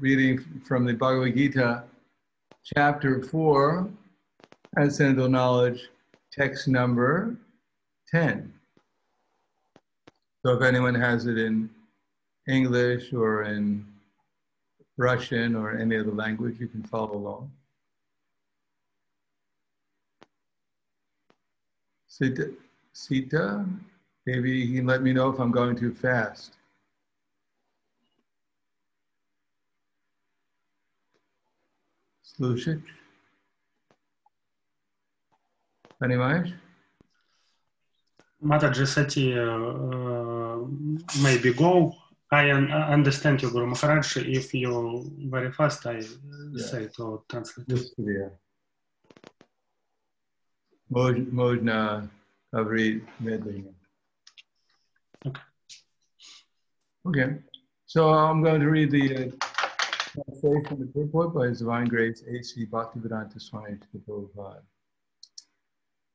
reading from the Bhagavad Gita, chapter 4, Transcendental Knowledge, text number 10. So if anyone has it in English or in Russian or any other language, you can follow along. Sita, Sita, maybe you can let me know if I'm going too fast. Slushik? Понимаешь? Mataji Sati, uh, maybe go. I un- understand you, Guru Maharaj. If you very fast, I Yeah. say to translate. Быстрее. Мож- Можно говорить медленно. Okay. Okay. So I'm going to read the uh, of the purport by His Divine Grace A.C. Bhaktivedanta Swami Prabhupada.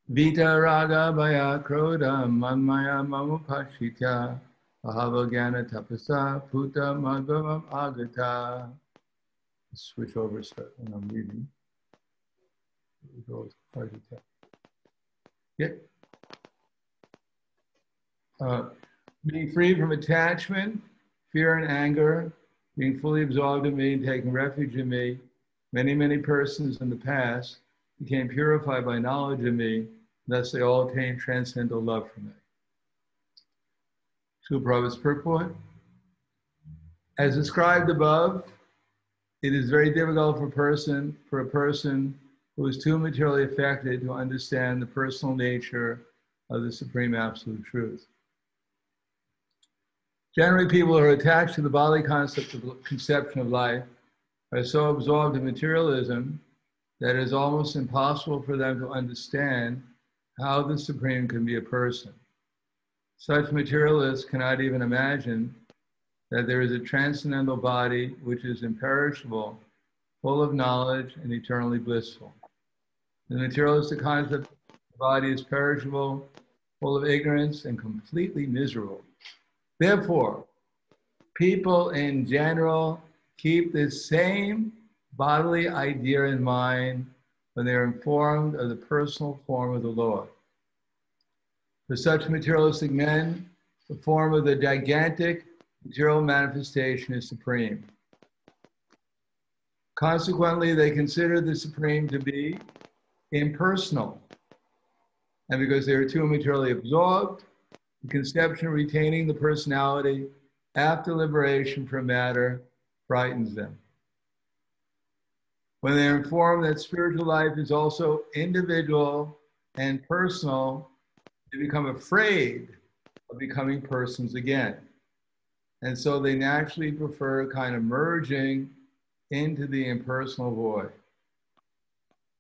Vita raga bhaya kroda manmaya mamupashita ahava jnana tapasa puta madhavam agata. Switch over start when I'm reading. To. Yeah. Uh, being free from attachment, fear, and anger, being fully absorbed in me and taking refuge in me, many, many persons in the past became purified by knowledge of me, thus they all attained transcendental love for me. Srila Prabhupada's purport. As described above, it is very difficult for a person for a person who is too materially affected to understand the personal nature of the supreme absolute truth. Generally, people who are attached to the bodily concept of conception of life are so absorbed in materialism that it is almost impossible for them to understand how the supreme can be a person. Such materialists cannot even imagine that there is a transcendental body which is imperishable, full of knowledge, and eternally blissful. The materialistic concept of the body is perishable, full of ignorance, and completely miserable. Therefore, people in general keep the same bodily idea in mind when they are informed of the personal form of the Lord. For such materialistic men, the form of the gigantic material manifestation is supreme. Consequently, they consider the supreme to be impersonal. And because they are too materially absorbed, the conception of retaining the personality after liberation from matter frightens them. When they are informed that spiritual life is also individual and personal, they become afraid of becoming persons again. And so they naturally prefer kind of merging into the impersonal void.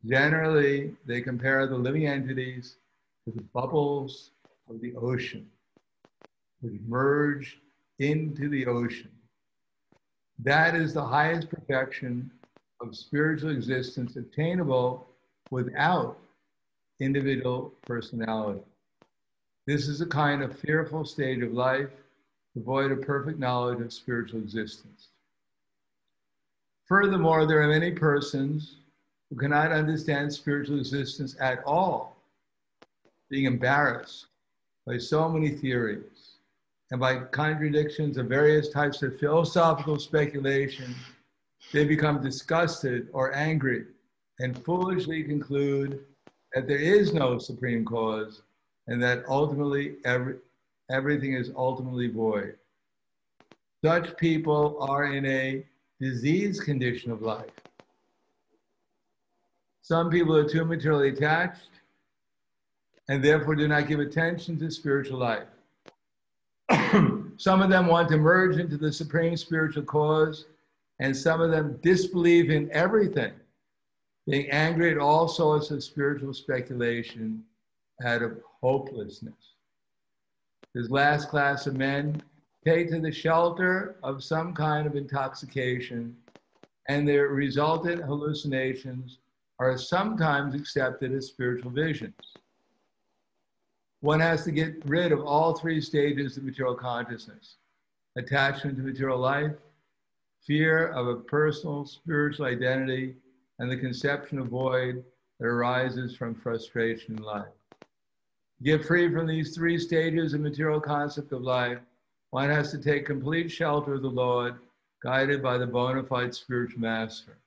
Generally, they compare the living entities to the bubbles of the ocean, which merge into the ocean. That is the highest perfection of spiritual existence attainable without individual personality. This is a kind of fearful stage of life, devoid of perfect knowledge of spiritual existence. Furthermore, there are many persons who cannot understand spiritual existence at all, being embarrassed by so many theories and by contradictions of various types of philosophical speculation. They become disgusted or angry and foolishly conclude that there is no supreme cause and that ultimately every, everything is ultimately void. Such people are in a disease condition of life. Some people are too materially attached and therefore do not give attention to spiritual life. some of them want to merge into the supreme spiritual cause, and some of them disbelieve in everything, being angry at all sorts of spiritual speculation out of hopelessness. This last class of men take to the shelter of some kind of intoxication, and their resultant hallucinations are sometimes accepted as spiritual visions. One has to get rid of all three stages of material consciousness attachment to material life, fear of a personal spiritual identity, and the conception of void that arises from frustration in life. Get free from these three stages of material concept of life, one has to take complete shelter of the Lord, guided by the bona fide spiritual master,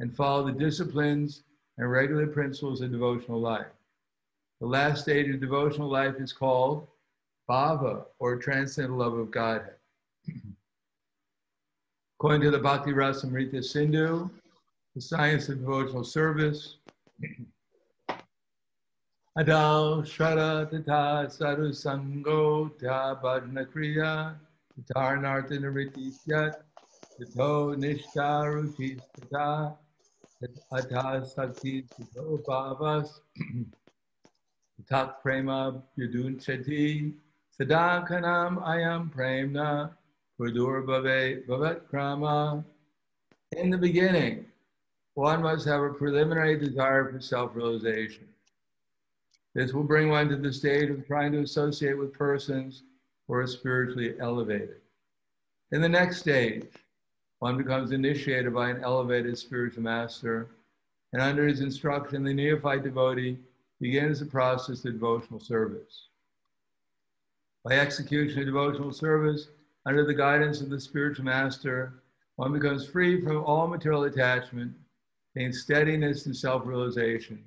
and follow the disciplines and regular principles of devotional life. The last stage of devotional life is called bhava, or transcendental love of Godhead. According to the Bhakti Rasamrita Sindhu, the science of devotional service, Adal Shara Tata Sadhu Sango Ta Bhajna Kriya Tarnartha Nariti Syat Tato Tata Ata Sakti Tato Bhavas Tat Prema Yudun Chati Sadakanam Ayam Premna Pradur Bhave Bhavat Krama In the beginning, one must have a preliminary desire for self-realization. This will bring one to the state of trying to associate with persons who are spiritually elevated. In the next stage, one becomes initiated by an elevated spiritual master, and under his instruction, the neophyte devotee begins the process of devotional service. By execution of devotional service, under the guidance of the spiritual master, one becomes free from all material attachment, gains steadiness and self realization,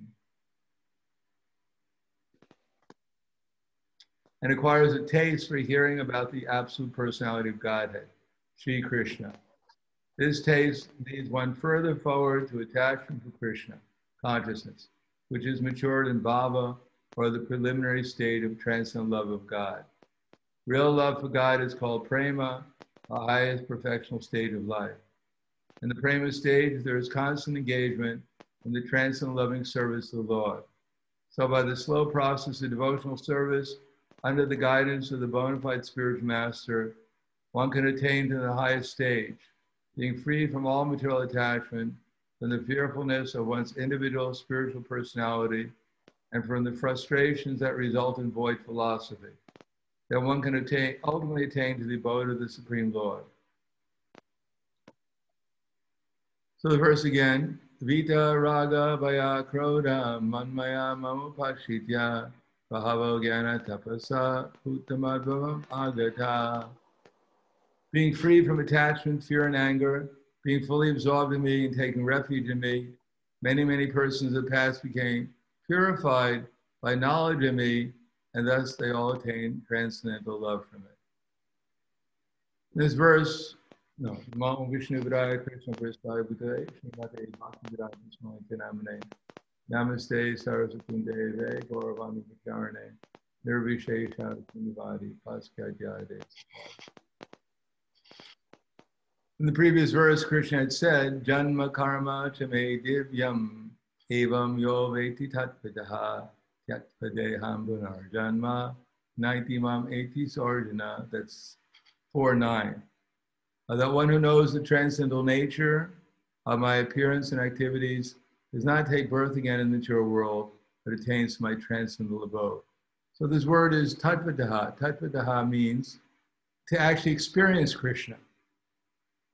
and acquires a taste for hearing about the absolute personality of Godhead, Sri Krishna. This taste leads one further forward to attachment for Krishna, consciousness, which is matured in bhava, or the preliminary state of transcendent love of God. Real love for God is called prema, the highest perfectional state of life. In the prema stage, there is constant engagement in the transcendent loving service of the Lord. So by the slow process of devotional service, under the guidance of the bona fide spiritual master, one can attain to the highest stage, being free from all material attachment, from the fearfulness of one's individual spiritual personality, and from the frustrations that result in void philosophy, that one can attain, ultimately attain to the abode of the Supreme Lord. So the verse again, Vita Raga Vaya Kroda Manmaya Mamupashitya Bahava Jnana Tapasa Uttamadvavam Agata. Being free from attachment, fear, and anger, being fully absorbed in me and taking refuge in me, many, many persons of the past became purified by knowledge in me, and thus they all attained transcendental love from it. This verse, no, Vishnu Krishna Srimate Bhakti. Namaste Deve Nirvishesha Paskadyade. In the previous verse, Krishna had said, Janma karma chame divyam evam yo veti tatpadaha tyatpadeham bunar janma naitimam eti sarjana. That's 4 9. Uh, that one who knows the transcendental nature of my appearance and activities does not take birth again in the material world, but attains my transcendental abode. So this word is tatvadaha. Tatvadaha means to actually experience Krishna.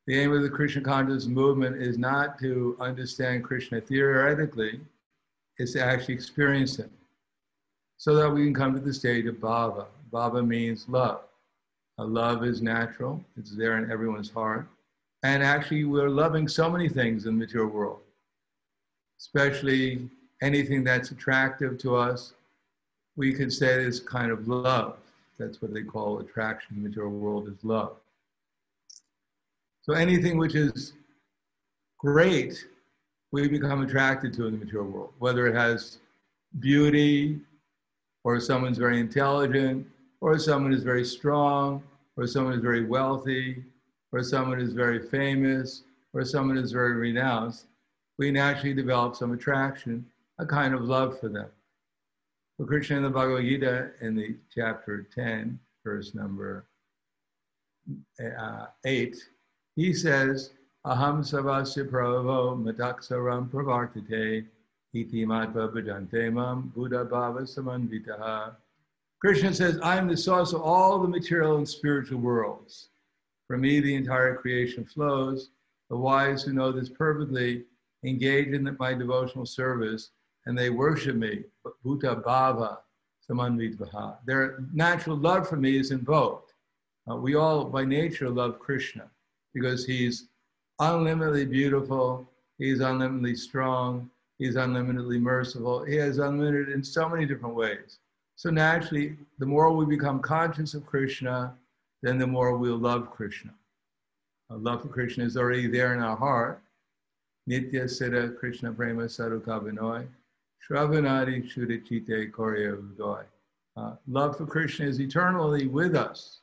The aim of the Krishna consciousness movement is not to understand Krishna theoretically, it's to actually experience him. So that we can come to the state of bhava. Bhava means love. A love is natural, it's there in everyone's heart. And actually, we're loving so many things in the material world especially anything that's attractive to us, we could say is kind of love. That's what they call attraction in the material world is love. So anything which is great, we become attracted to in the material world, whether it has beauty, or someone's very intelligent, or someone is very strong, or someone is very wealthy, or someone is very famous, or someone is very renowned we naturally develop some attraction, a kind of love for them. So Krishna in the Bhagavad Gita in the chapter 10, verse number uh, 8, he says, Aham savasya pravo mataksaram pravartate iti matva bhajante mam buddha bhava samanvitaha. Krishna says, I am the source of all the material and spiritual worlds. From me, the entire creation flows. The wise who know this perfectly engage in my devotional service and they worship me. Bhuta Bhava Samanvidvaha. Their natural love for me is invoked. Uh, we all, by nature, love Krishna because he's unlimitedly beautiful, he's unlimitedly strong, he's unlimitedly merciful, he is unlimited in so many different ways. So naturally, the more we become conscious of Krishna, then the more we'll love Krishna. Our love for Krishna is already there in our heart. Nitya Siddha Krishna Prema Sarukavinoy. Shravanadi Shudachite Korya Udoy. Uh, love for Krishna is eternally with us.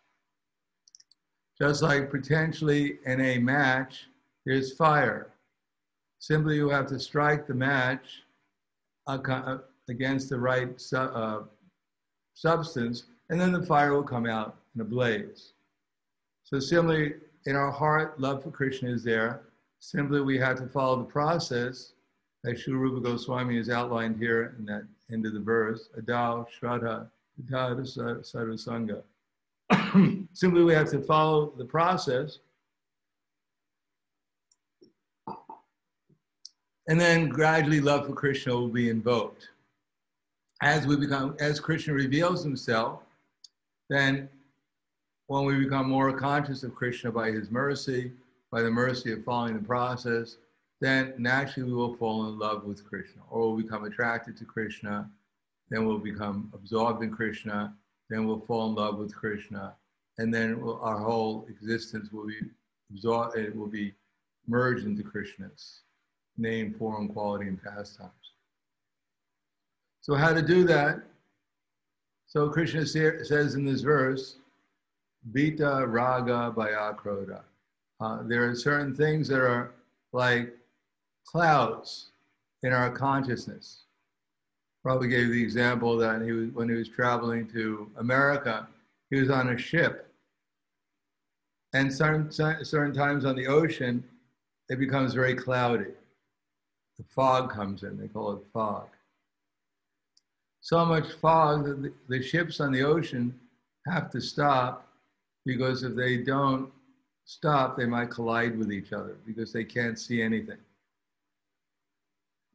Just like potentially in a match, there's fire. Simply you have to strike the match against the right su uh, substance, and then the fire will come out in a blaze. So similarly, in our heart, love for Krishna is there. Simply we have to follow the process as Sri Rupa Goswami is outlined here in that end of the verse, Adao Shraddha Sadhu Sangha. Simply we have to follow the process and then gradually love for Krishna will be invoked. As we become, as Krishna reveals himself, then when we become more conscious of Krishna by his mercy, by the mercy of following the process, then naturally we will fall in love with Krishna or we'll become attracted to Krishna, then we'll become absorbed in Krishna, then we'll fall in love with Krishna, and then we'll, our whole existence will be absorbed, it will be merged into Krishna's name, form, quality, and pastimes. So how to do that? So Krishna says in this verse, Vita Raga Bhayakroda. Uh, there are certain things that are like clouds in our consciousness. Prabhupada gave the example that he was when he was traveling to America, he was on a ship. And certain, certain times on the ocean, it becomes very cloudy. The fog comes in, they call it fog. So much fog that the, the ships on the ocean have to stop because if they don't stop, they might collide with each other because they can't see anything.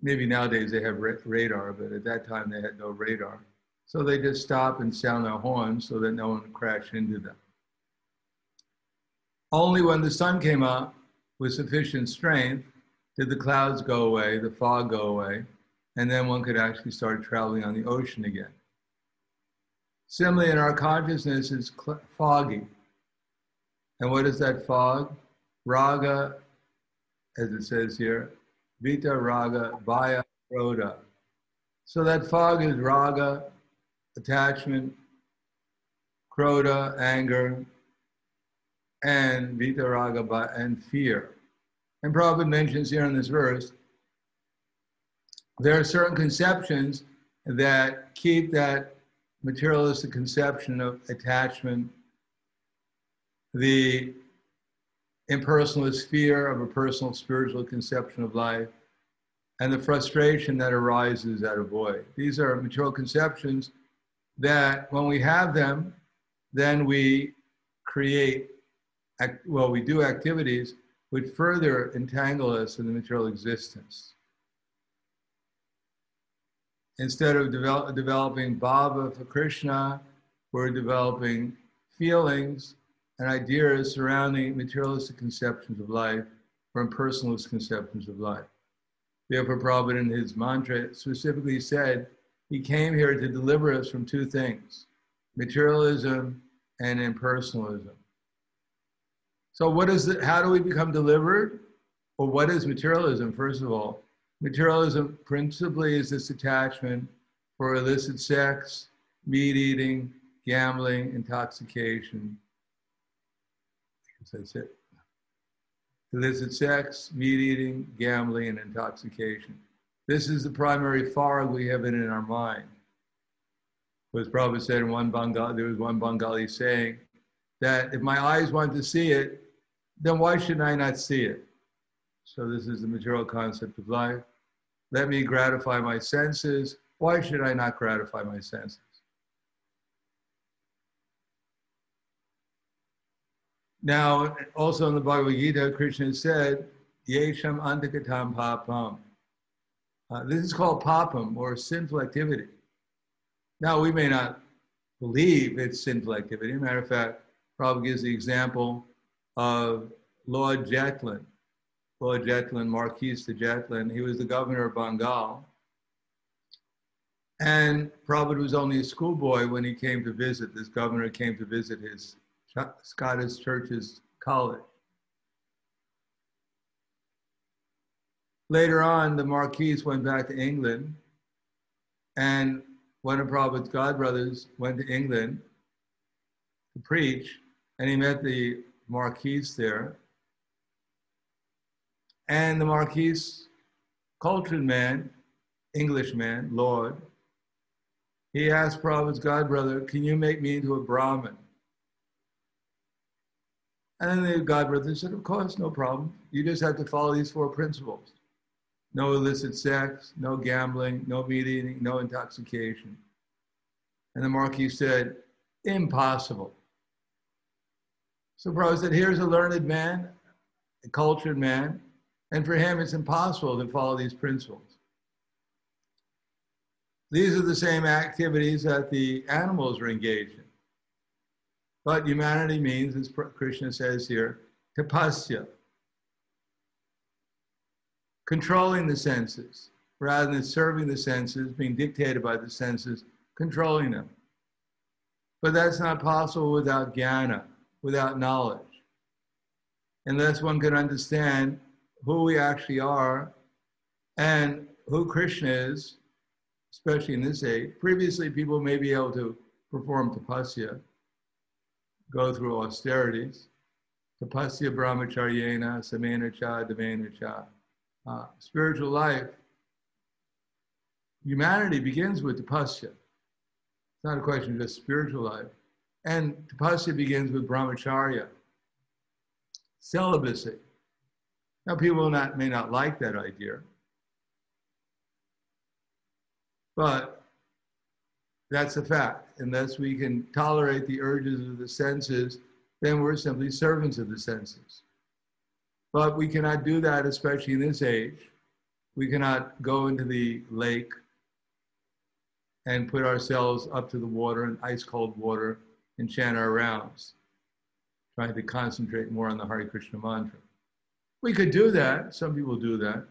Maybe nowadays they have ra- radar, but at that time they had no radar. So they just stop and sound their horns so that no one would crash into them. Only when the sun came up with sufficient strength did the clouds go away, the fog go away, and then one could actually start traveling on the ocean again. Similarly, in our consciousness, it's cl- foggy. And what is that fog? Raga, as it says here, Vita Raga Vaya Roda. So that fog is Raga, attachment, Kroda, anger, and Vita Raga and fear. And Prabhupada mentions here in this verse, there are certain conceptions that keep that materialistic conception of attachment, the impersonalist fear of a personal spiritual conception of life, and the frustration that arises out of void. These are material conceptions that when we have them, then we create, well, we do activities which further entangle us in the material existence. Instead of develop, developing bhava for Krishna, we're developing feelings and ideas surrounding materialistic conceptions of life or impersonalist conceptions of life. Therefore, Prabhupada in his mantra specifically said he came here to deliver us from two things materialism and impersonalism. So, what is it? How do we become delivered? Well, what is materialism, first of all? Materialism principally is this attachment for illicit sex, meat eating, gambling, intoxication, that's it. Illicit sex, meat eating, gambling, and intoxication. This is the primary fog we have in our mind. Was Prabhupada said in one Bengali, there was one Bengali saying that if my eyes want to see it, then why should I not see it? So this is the material concept of life. Let me gratify my senses. Why should I not gratify my senses? Now, also in the Bhagavad Gita, Krishna said, Yesham antakatam papam. Uh, this is called papam or sinful activity. Now, we may not believe it's sinful activity. Matter of fact, Prabhupada gives the example of Lord Zetland. Lord Zetland, Marquis de Zetland, he was the governor of Bengal. And Prabhupada was only a schoolboy when he came to visit. This governor came to visit his Scottish Church's college. Later on, the Marquis went back to England, and one of Prabhupada's godbrothers went to England to preach, and he met the Marquis there. And the marquise, cultured man, Englishman, Lord, he asked Prabhupada's godbrother, Can you make me into a Brahmin? And then the godbrother said, Of course, no problem. You just have to follow these four principles no illicit sex, no gambling, no meat eating, no intoxication. And the Marquis said, Impossible. So Prabhupada said, Here's a learned man, a cultured man, and for him it's impossible to follow these principles. These are the same activities that the animals are engaged in. But humanity means, as Krishna says here, tapasya, controlling the senses rather than serving the senses, being dictated by the senses, controlling them. But that's not possible without jnana, without knowledge. Unless one can understand who we actually are and who Krishna is, especially in this age. Previously, people may be able to perform tapasya, go through austerities. Tapasya brahmacharyena samena cha cha. Uh, spiritual life, humanity begins with tapasya. It's not a question of just spiritual life. And tapasya begins with brahmacharya, celibacy. Now, people not, may not like that idea, but that's a fact. Unless we can tolerate the urges of the senses, then we're simply servants of the senses. But we cannot do that, especially in this age. We cannot go into the lake and put ourselves up to the water in ice cold water and chant our rounds, trying to concentrate more on the Hare Krishna mantra. We could do that. Some people do that.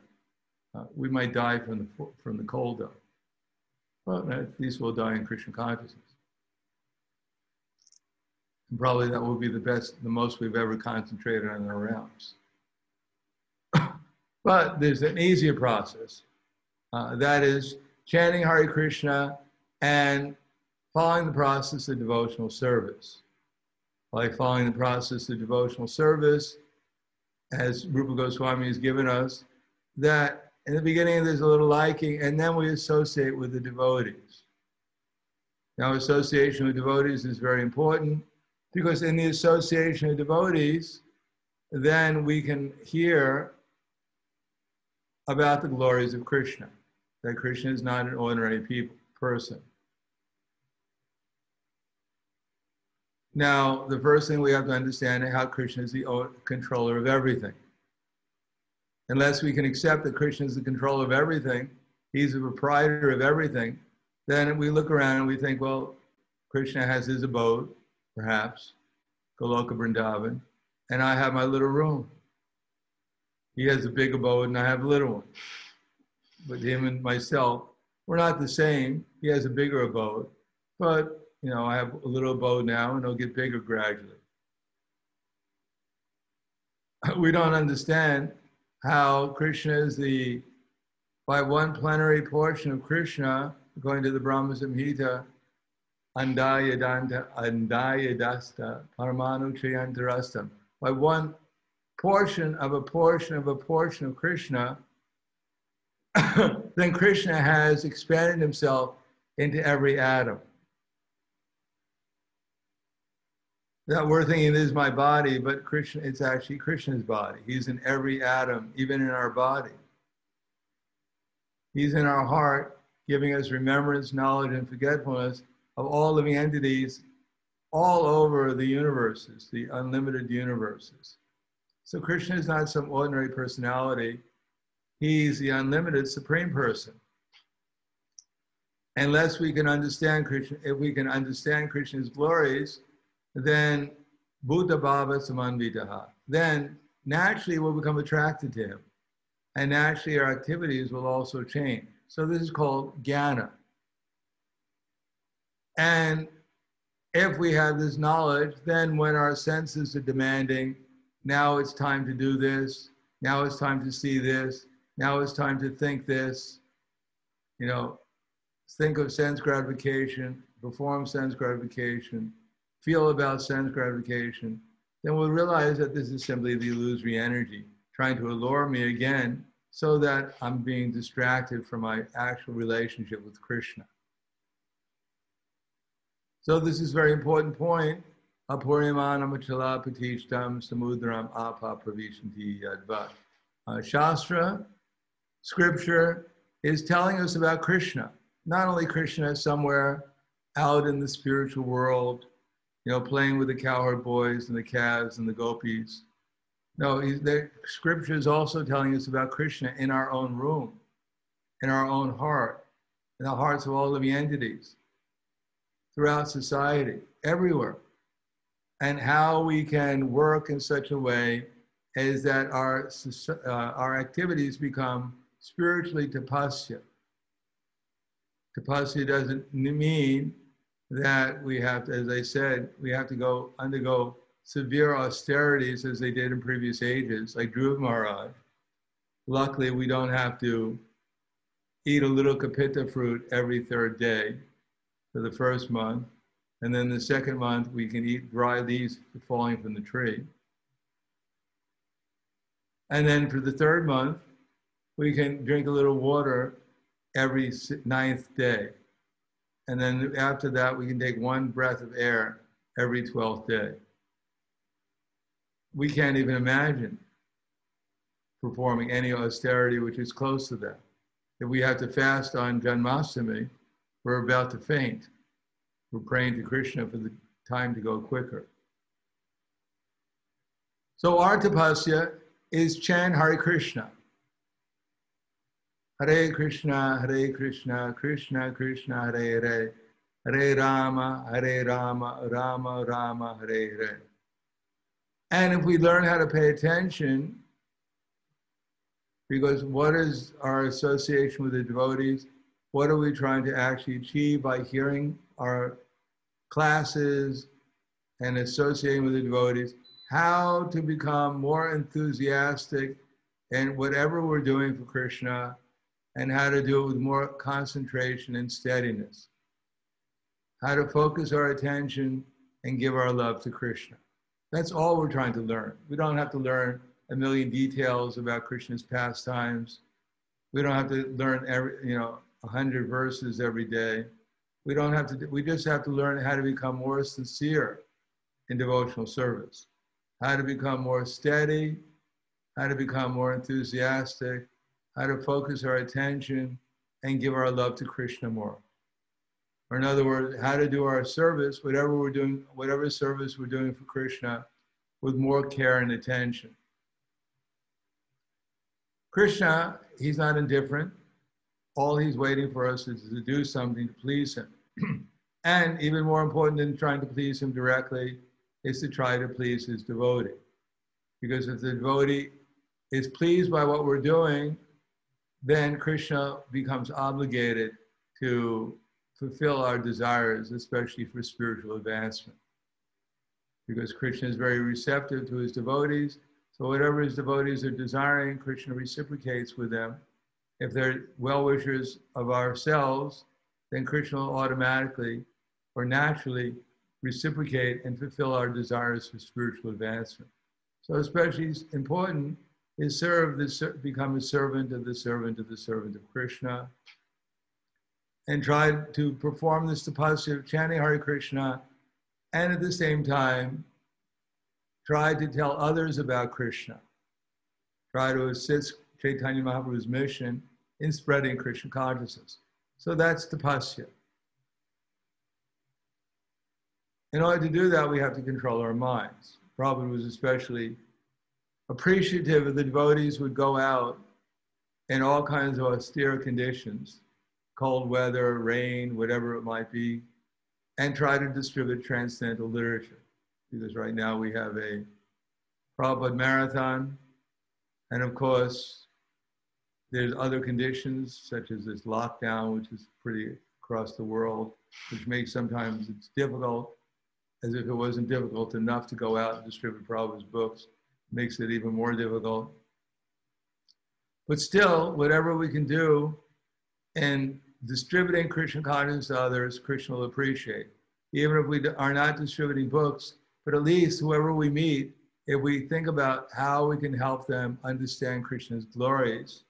Uh, we might die from the, from the cold, though. Well, at least we'll die in Krishna consciousness. And probably that will be the best, the most we've ever concentrated on our realms. but there's an easier process. Uh, that is chanting Hare Krishna and following the process of devotional service. By following the process of devotional service, as Rupa Goswami has given us, that in the beginning there's a little liking, and then we associate with the devotees. Now, association with devotees is very important because in the association of devotees, then we can hear about the glories of Krishna, that Krishna is not an ordinary people, person. Now, the first thing we have to understand is how Krishna is the controller of everything. Unless we can accept that Krishna is the controller of everything, he's the proprietor of everything, then we look around and we think, well, Krishna has his abode, perhaps, Goloka Vrindavan, and I have my little room. He has a big abode and I have a little one. But him and myself, we're not the same. He has a bigger abode, but you know, I have a little abode now and it'll get bigger gradually. We don't understand how Krishna is the, by one plenary portion of Krishna, according to the Brahma Samhita, Andaya Danta, Andaya Dasta, Paramanu Chayantarastam. By one portion of a portion of a portion of Krishna, then Krishna has expanded himself into every atom. That we're thinking is my body, but Krishna, it's actually Krishna's body. He's in every atom, even in our body. He's in our heart, giving us remembrance, knowledge, and forgetfulness of all living entities all over the universes, the unlimited universes. So Krishna is not some ordinary personality. He's the unlimited supreme person. Unless we can understand Krishna, if we can understand Krishna's glories, then Buddha Bhava Samanvitaha. Then naturally we'll become attracted to him. And naturally our activities will also change. So this is called jnana. And if we have this knowledge, then when our senses are demanding, now it's time to do this, now it's time to see this, now it's time to think this, you know, think of sense gratification, perform sense gratification, feel about sense gratification, then we'll realize that this is simply the illusory energy trying to allure me again so that I'm being distracted from my actual relationship with Krishna. So this is a very important point. Apurimanam achala patishtam samudram apa pravishanti. Uh, Shastra, scripture, is telling us about Krishna. Not only Krishna somewhere out in the spiritual world, you know, playing with the cowherd boys and the calves and the gopis. No, the scripture is also telling us about Krishna in our own room, in our own heart, in the hearts of all living entities throughout society, everywhere, and how we can work in such a way as that our, uh, our activities become spiritually tapasya. Tapasya doesn't mean that we have to, as I said, we have to go undergo severe austerities as they did in previous ages, like Dhruva Maharaj. Luckily, we don't have to eat a little kapita fruit every third day for the first month. And then the second month, we can eat dry leaves falling from the tree. And then for the third month, we can drink a little water every ninth day. And then after that, we can take one breath of air every 12th day. We can't even imagine performing any austerity which is close to that. If we have to fast on Janmashtami, we're about to faint. We're praying to Krishna for the time to go quicker. So our tapasya is chant Hare Krishna. Hare Krishna, Hare Krishna, Krishna Krishna, Hare Hare, Hare Rama, Hare Rama, Rama Rama, Hare Hare. And if we learn how to pay attention, because what is our association with the devotees? What are we trying to actually achieve by hearing our classes and associating with the devotees? How to become more enthusiastic in whatever we're doing for Krishna and how to do it with more concentration and steadiness. How to focus our attention and give our love to Krishna. That's all we're trying to learn. We don't have to learn a million details about Krishna's pastimes. We don't have to learn every, you know, a hundred verses every day. We don't have to, we just have to learn how to become more sincere in devotional service, how to become more steady, how to become more enthusiastic, how to focus our attention and give our love to Krishna more. Or in other words, how to do our service, whatever we're doing, whatever service we're doing for Krishna, with more care and attention. Krishna, he's not indifferent. All he's waiting for us is to do something to please him. and even more important than trying to please him directly is to try to please his devotee. Because if the devotee is pleased by what we're doing, then Krishna becomes obligated to fulfill our desires, especially for spiritual advancement. Because Krishna is very receptive to his devotees. So, whatever his devotees are desiring, Krishna reciprocates with them. If they're well wishers of ourselves, then Krishna will automatically or naturally reciprocate and fulfill our desires for spiritual advancement. So, especially important is serve the, become a servant of the servant of the servant of Krishna, and try to perform this tapasya of chanting Hare Krishna, and at the same time, try to tell others about Krishna. Try to assist Chaitanya Mahaprabhu's mission in spreading Krishna consciousness. So that's tapasya. In order to do that, we have to control our minds. Prabhupada was especially appreciative of the devotees would go out in all kinds of austere conditions, cold weather, rain, whatever it might be, and try to distribute transcendental literature. Because right now we have a Prabhupada marathon, and of course, there's other conditions such as this lockdown, which is pretty across the world, which makes sometimes it's difficult, as if it wasn't difficult enough to go out and distribute Prabhupada's books, makes it even more difficult. But still, whatever we can do in distributing Krishna consciousness to others, Krishna will appreciate. Even if we are not distributing books, but at least whoever we meet, if we think about how we can help them understand Krishna's glories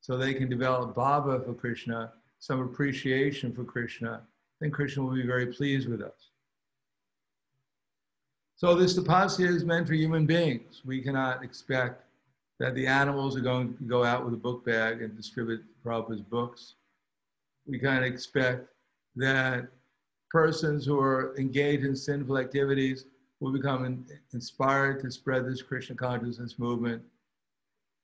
so they can develop bhava for Krishna, some appreciation for Krishna, then Krishna will be very pleased with us. So this tapasya is meant for human beings. We cannot expect that the animals are going to go out with a book bag and distribute Prabhupada's books. We can't expect that persons who are engaged in sinful activities will become in, inspired to spread this Krishna consciousness movement.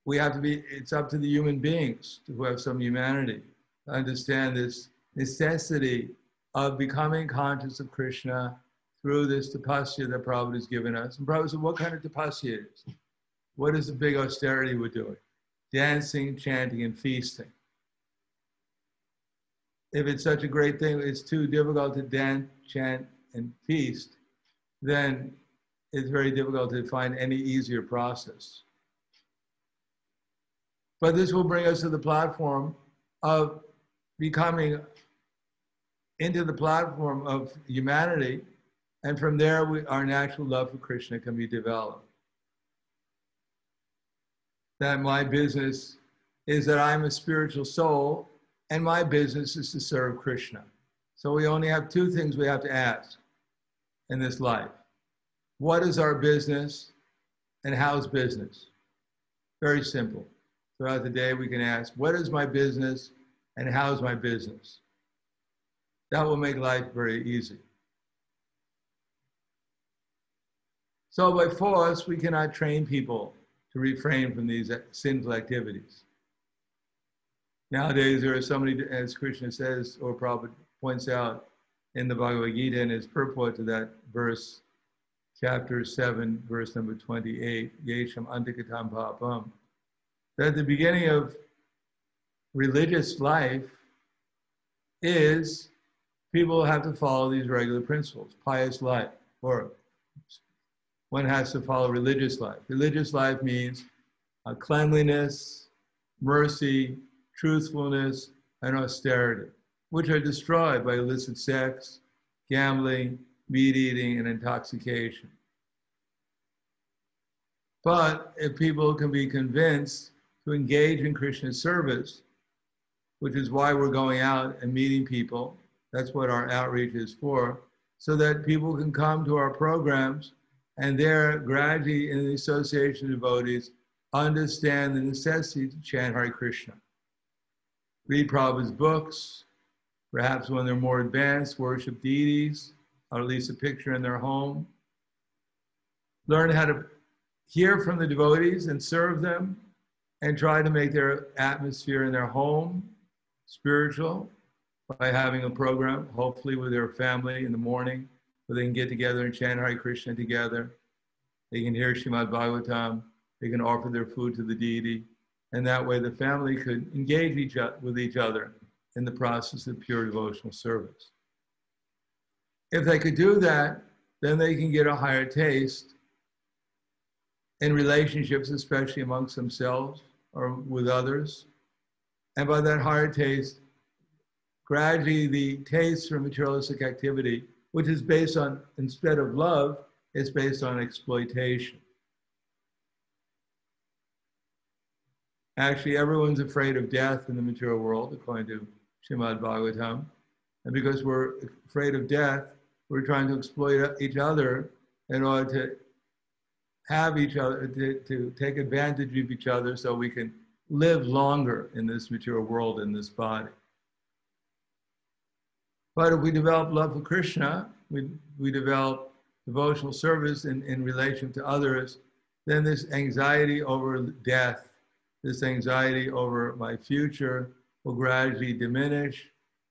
We have to be, it's up to the human beings who have some humanity to understand this necessity of becoming conscious of Krishna through this tapasya that Prabhupada has given us. And Prabhupada said, what kind of tapasya is? What is the big austerity we're doing? Dancing, chanting, and feasting. If it's such a great thing, it's too difficult to dance, chant, and feast, then it's very difficult to find any easier process. But this will bring us to the platform of becoming into the platform of humanity, and from there, we, our natural love for Krishna can be developed that my business is that I'm a spiritual soul and my business is to serve Krishna. So we only have two things we have to ask in this life. What is our business and how's business? Very simple. Throughout the day, we can ask, what is my business and how's my business? That will make life very easy. So by force, we cannot train people to refrain from these sinful activities. Nowadays, there are so many, as Krishna says, or Prabhupada points out in the Bhagavad Gita in his purport to that verse, chapter 7, verse number 28, Yesham Antikatam Papam, that at the beginning of religious life is people have to follow these regular principles, pious life, or one has to follow religious life. Religious life means uh, cleanliness, mercy, truthfulness, and austerity, which are destroyed by illicit sex, gambling, meat eating, and intoxication. But if people can be convinced to engage in Krishna's service, which is why we're going out and meeting people, that's what our outreach is for, so that people can come to our programs and there gradually in the association of devotees understand the necessity to chant Hare Krishna. Read Prabhupada's books, perhaps when they're more advanced, worship deities, or at least a picture in their home. Learn how to hear from the devotees and serve them, and try to make their atmosphere in their home spiritual by having a program, hopefully with their family in the morning where they can get together and chant Hare Krishna together. They can hear Shrimad Bhagavatam. They can offer their food to the deity. And that way the family could engage each other, with each other in the process of pure devotional service. If they could do that, then they can get a higher taste in relationships, especially amongst themselves or with others. And by that higher taste, gradually the taste for materialistic activity which is based on, instead of love, is based on exploitation. Actually, everyone's afraid of death in the material world, according to Shrimad Bhagavatam. And because we're afraid of death, we're trying to exploit each other in order to have each other, to, to take advantage of each other so we can live longer in this material world, in this body. But if we develop love for Krishna, we, we develop devotional service in, in relation to others, then this anxiety over death, this anxiety over my future will gradually diminish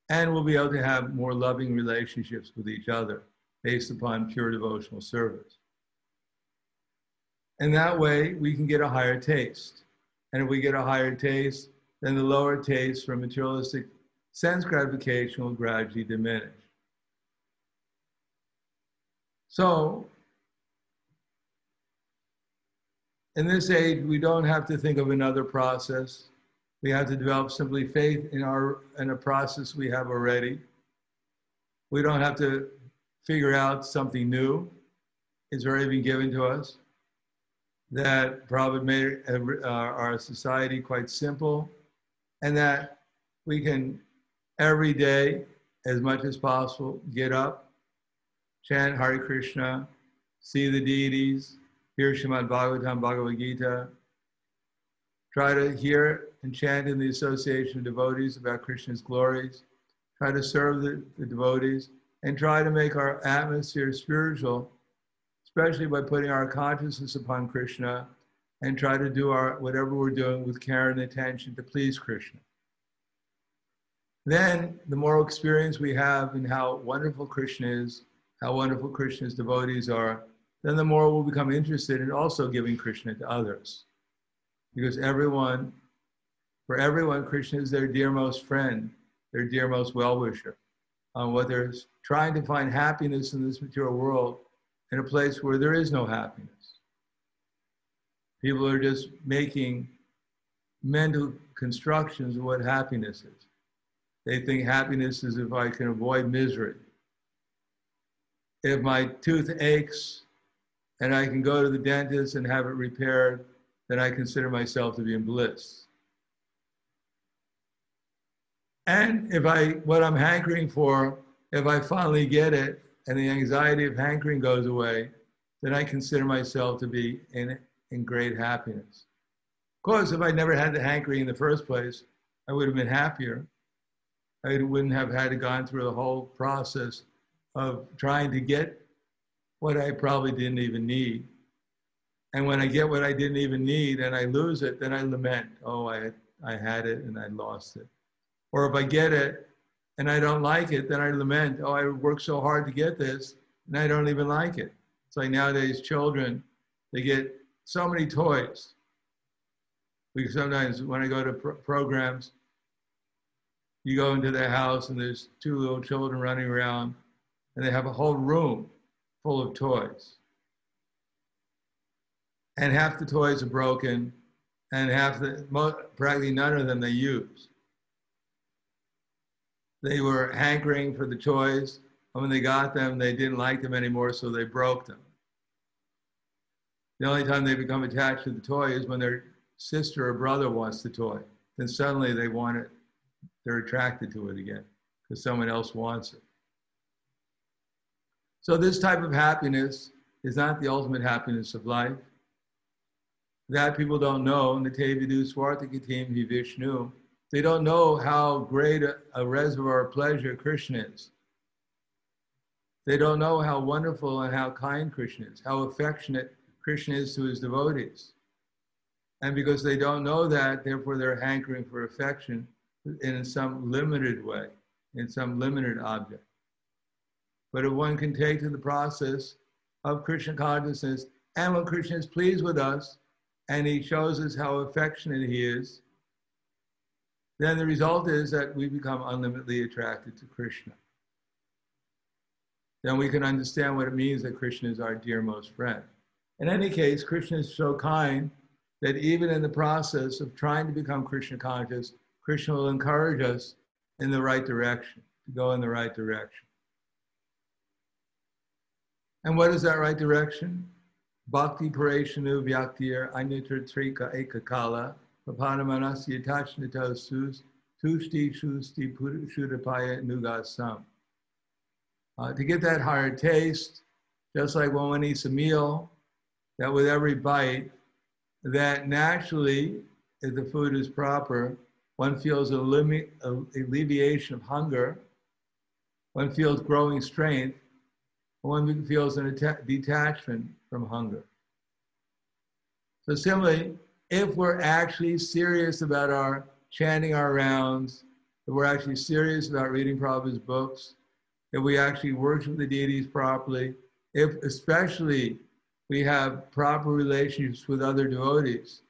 and we'll be able to have more loving relationships with each other based upon pure devotional service. And that way we can get a higher taste. And if we get a higher taste, then the lower taste for materialistic sense gratification will gradually diminish. So, in this age, we don't have to think of another process. We have to develop simply faith in our in a process we have already. We don't have to figure out something new. It's already been given to us. That Prabhupada made uh, our society quite simple, and that we can every day, as much as possible, get up, chant Hare Krishna, see the deities, hear Shrimad Bhagavatam, Bhagavad Gita, try to hear and chant in the association of devotees about Krishna's glories, try to serve the, the devotees, and try to make our atmosphere spiritual, especially by putting our consciousness upon Krishna and try to do our whatever we're doing with care and attention to please Krishna. Then the moral experience we have in how wonderful Krishna is, how wonderful Krishna's devotees are, then the more we'll become interested in also giving Krishna to others. Because everyone, for everyone, Krishna is their dearmost friend, their dearmost well-wisher. Um, what they're trying to find happiness in this material world in a place where there is no happiness. People are just making mental constructions of what happiness is. They think happiness is if I can avoid misery. If my tooth aches and I can go to the dentist and have it repaired, then I consider myself to be in bliss. And if I, what I'm hankering for, if I finally get it and the anxiety of hankering goes away, then I consider myself to be in, in great happiness. Of course, if I never had the hankering in the first place, I would have been happier. I wouldn't have had to gone through the whole process of trying to get what I probably didn't even need. And when I get what I didn't even need and I lose it, then I lament, oh, I, I had it and I lost it. Or if I get it and I don't like it, then I lament, oh, I worked so hard to get this and I don't even like it. It's like nowadays children, they get so many toys. We sometimes, when I go to programs, you go into their house and there's two little children running around and they have a whole room full of toys. And half the toys are broken and half the, practically none of them they use. They were hankering for the toys, and when they got them, they didn't like them anymore, so they broke them. The only time they become attached to the toy is when their sister or brother wants the toy. Then suddenly they want it they're attracted to it again because someone else wants it. So this type of happiness is not the ultimate happiness of life. That people don't know. Vishnu. They don't know how great a, a reservoir of pleasure Krishna is. They don't know how wonderful and how kind Krishna is, how affectionate Krishna is to his devotees. And because they don't know that, therefore they're hankering for affection in some limited way, in some limited object. But if one can take to the process of Krishna consciousness, and when Krishna is pleased with us, and he shows us how affectionate he is, then the result is that we become unlimitedly attracted to Krishna. Then we can understand what it means that Krishna is our dearmost friend. In any case, Krishna is so kind that even in the process of trying to become Krishna conscious, Krishna will encourage us in the right direction, to go in the right direction. And what is that right direction? Bhakti Parashanu Vyaktir Anitra Trika Ekakala Papanamanasya Tachnita Sus Tushti Shusti Shudapaya Nugasam. Uh, to get that higher taste, just like when one eats a meal, that with every bite, that naturally, if the food is proper, one feels an alleviation of hunger. One feels growing strength. one feels an detachment from hunger. So similarly, if we're actually serious about our chanting our rounds, if we're actually serious about reading Prabhupada's books, if we actually worship the deities properly, if especially we have proper relationships with other devotees,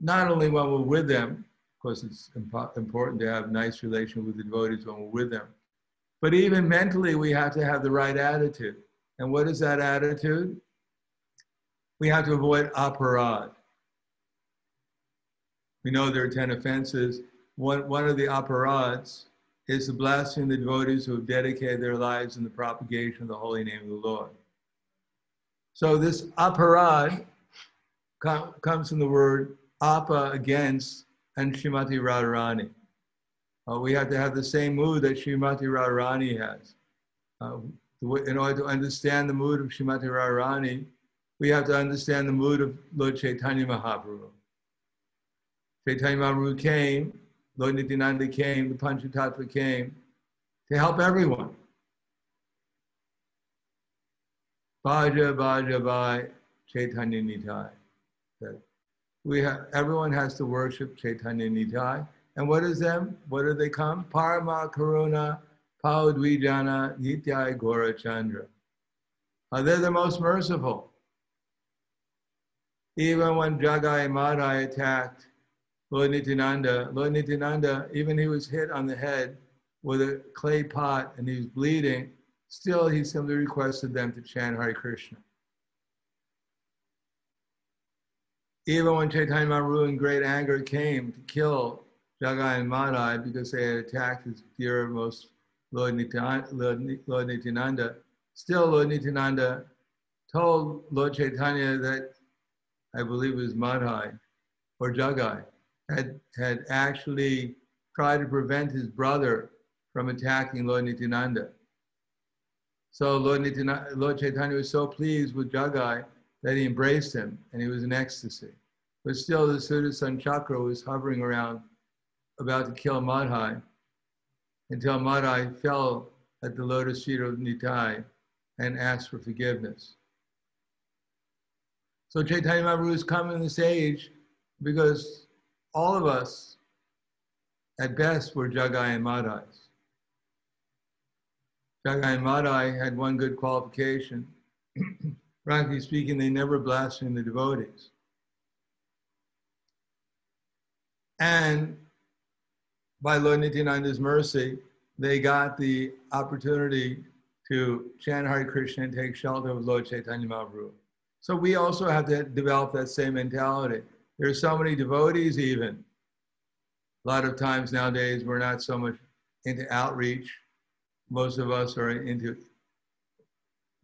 not only when we're with them, course it's impo- important to have nice relation with the devotees when we're with them, but even mentally we have to have the right attitude. And what is that attitude? We have to avoid aparad. We know there are 10 offenses. One, one of the aparads is to blaspheme the devotees who have dedicated their lives in the propagation of the holy name of the Lord. So this aparad com- comes from the word apa against and Shrimati Radharani. Uh, we have to have the same mood that Shrimati Radharani has. Uh, in order to understand the mood of Shrimati Radharani, we have to understand the mood of Lord Chaitanya Mahaprabhu. Chaitanya Mahaprabhu came, Lord Nityananda came, the Panchatattva came to help everyone. Bhaja, Bhaja, Bhai, Chaitanya Nitai. We have, everyone has to worship Chaitanya Nitai. And what is them? What do they come? Parama Karuna Paudwijana Nityai Gora Chandra. Uh, they're the most merciful. Even when Jagai Madai attacked Lord Nityananda, Lord Nityananda, even he was hit on the head with a clay pot and he was bleeding, still he simply requested them to chant Hare Krishna. Even when Chaitanya Mahaprabhu in great anger came to kill Jagai and Madai because they had attacked his dear most Lord Nityananda, Lord, Lord Nityananda, still Lord Nityananda told Lord Chaitanya that I believe it was Madhai or Jagai, had, had actually tried to prevent his brother from attacking Lord Nityananda. So Lord, Nityananda, Lord Chaitanya was so pleased with Jagai that he embraced him and he was in ecstasy. But still, the Sudarshan Chakra was hovering around, about to kill Madhai, until Madhai fell at the lotus feet of Nitai and asked for forgiveness. So Chaitanya Mahaprabhu is coming on the stage because all of us, at best, were Jagai and Madhais. Jagai and Madhai had one good qualification. Frankly speaking, they never blasphemed the devotees. And by Lord Nityananda's mercy, they got the opportunity to chant Hare Krishna and take shelter of Lord Chaitanya Mahaprabhu. So we also have to develop that same mentality. There are so many devotees, even. A lot of times nowadays, we're not so much into outreach. Most of us are into,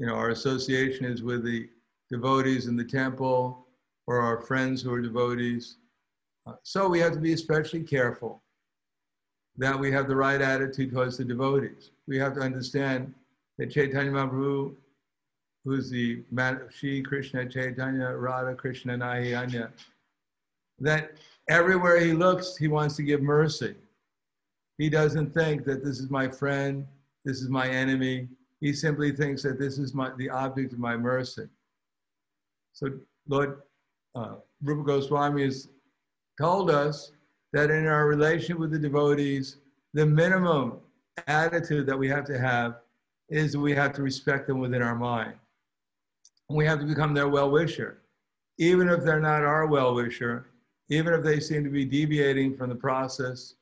you know, our association is with the devotees in the temple or our friends who are devotees. Uh, so we have to be especially careful that we have the right attitude towards the devotees. We have to understand that Chaitanya Mahaprabhu who's the Shri Krishna Chaitanya Radha Krishna Nahiyanya, that everywhere he looks, he wants to give mercy. He doesn't think that this is my friend, this is my enemy. He simply thinks that this is my, the object of my mercy. So Lord uh, Rupa Goswami has told us that in our relation with the devotees, the minimum attitude that we have to have is we have to respect them within our mind we have to become their well wisher. Even if they're not our well wisher, even if they seem to be deviating from the process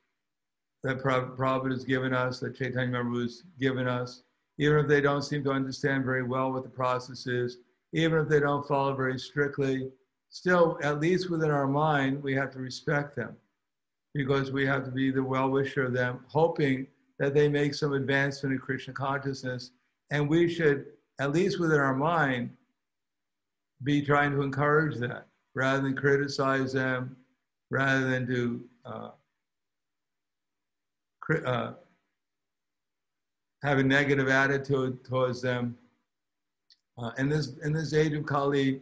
that Prabhupada has given us, that Chaitanya Mahaprabhu has given us, even if they don't seem to understand very well what the process is, even if they don't follow very strictly, still, at least within our mind, we have to respect them because we have to be the well wisher of them, hoping that they make some advancement in Krishna consciousness. And we should, at least within our mind, be trying to encourage that rather than criticize them, rather than to uh, uh, have a negative attitude towards them. Uh, in this in this age of Kali,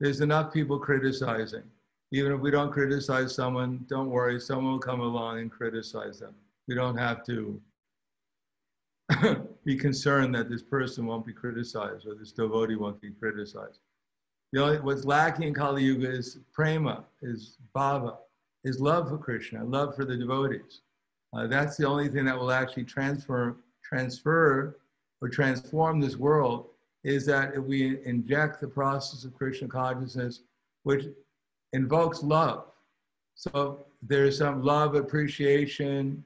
there's enough people criticizing. Even if we don't criticize someone, don't worry, someone will come along and criticize them. We don't have to. be concerned that this person won't be criticized or this devotee won't be criticized. The only, what's lacking in Kali Yuga is prema, is bhava, is love for Krishna, love for the devotees. Uh, that's the only thing that will actually transfer, transfer or transform this world is that if we inject the process of Krishna consciousness, which invokes love. So there's some love, appreciation,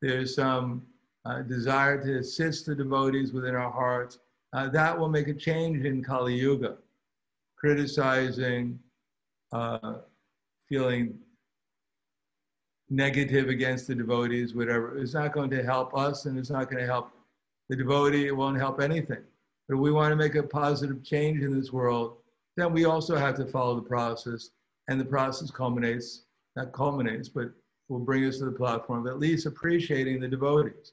there's some uh, desire to assist the devotees within our hearts. Uh, that will make a change in Kali Yuga. Criticizing, uh, feeling negative against the devotees, whatever, it's not going to help us and it's not going to help the devotee. It won't help anything. But if we want to make a positive change in this world, then we also have to follow the process. And the process culminates, not culminates, but will bring us to the platform of at least appreciating the devotees.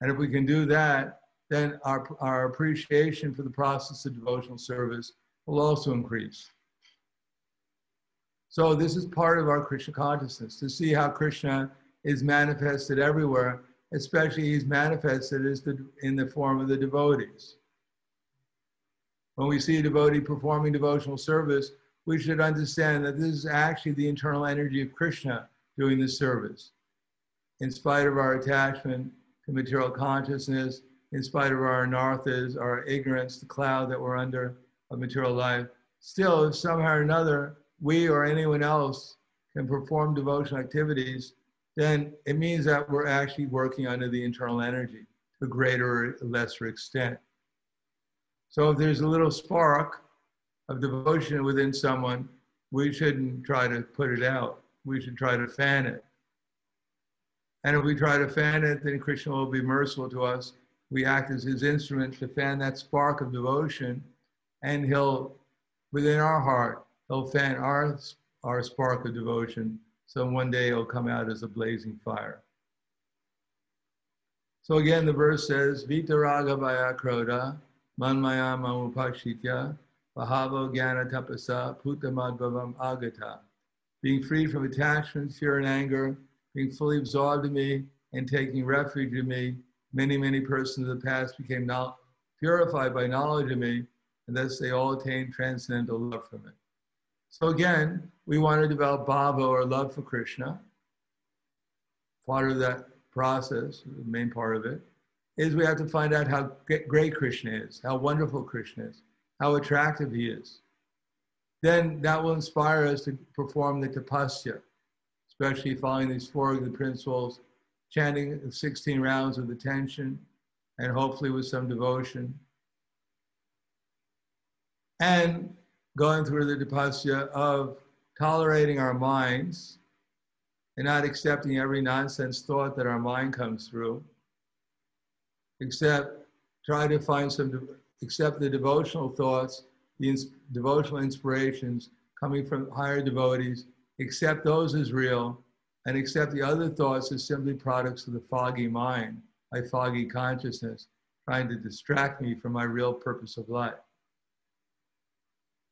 And if we can do that, then our, our appreciation for the process of devotional service will also increase. So this is part of our Krishna consciousness, to see how Krishna is manifested everywhere, especially he's manifested the, in the form of the devotees. When we see a devotee performing devotional service, we should understand that this is actually the internal energy of Krishna doing the service. In spite of our attachment to material consciousness, in spite of our anarthas, our ignorance, the cloud that we're under of material life, still, somehow or another, we or anyone else can perform devotional activities, then it means that we're actually working under the internal energy to a greater or lesser extent. So if there's a little spark of devotion within someone, we shouldn't try to put it out. We should try to fan it. And if we try to fan it, then Krishna will be merciful to us. We act as his instrument to fan that spark of devotion, and he'll, within our heart, he'll fan our, our spark of devotion. So one day it'll come out as a blazing fire. So again, the verse says, Vitaraga Vaya Kroda, Manmaya Mamupashitya, Bahavo Gyana Tapasa, Putamadbhavam Agata. Being freed from attachment, fear, and anger, being fully absorbed in me, and taking refuge in me, many, many persons of the past became now purified by knowledge of me, and thus they all attained transcendental love from me. So again, we want to develop bhava or love for Krishna. Part of that process, the main part of it, is we have to find out how great Krishna is, how wonderful Krishna is, how attractive he is. Then that will inspire us to perform the tapasya, especially following these four of the principles, chanting 16 rounds of attention, and hopefully with some devotion. And going through the tapasya of tolerating our minds and not accepting every nonsense thought that our mind comes through except try to find some, accept the devotional thoughts, the ins- devotional inspirations coming from higher devotees, accept those as real, and accept the other thoughts as simply products of the foggy mind, my foggy consciousness, trying to distract me from my real purpose of life.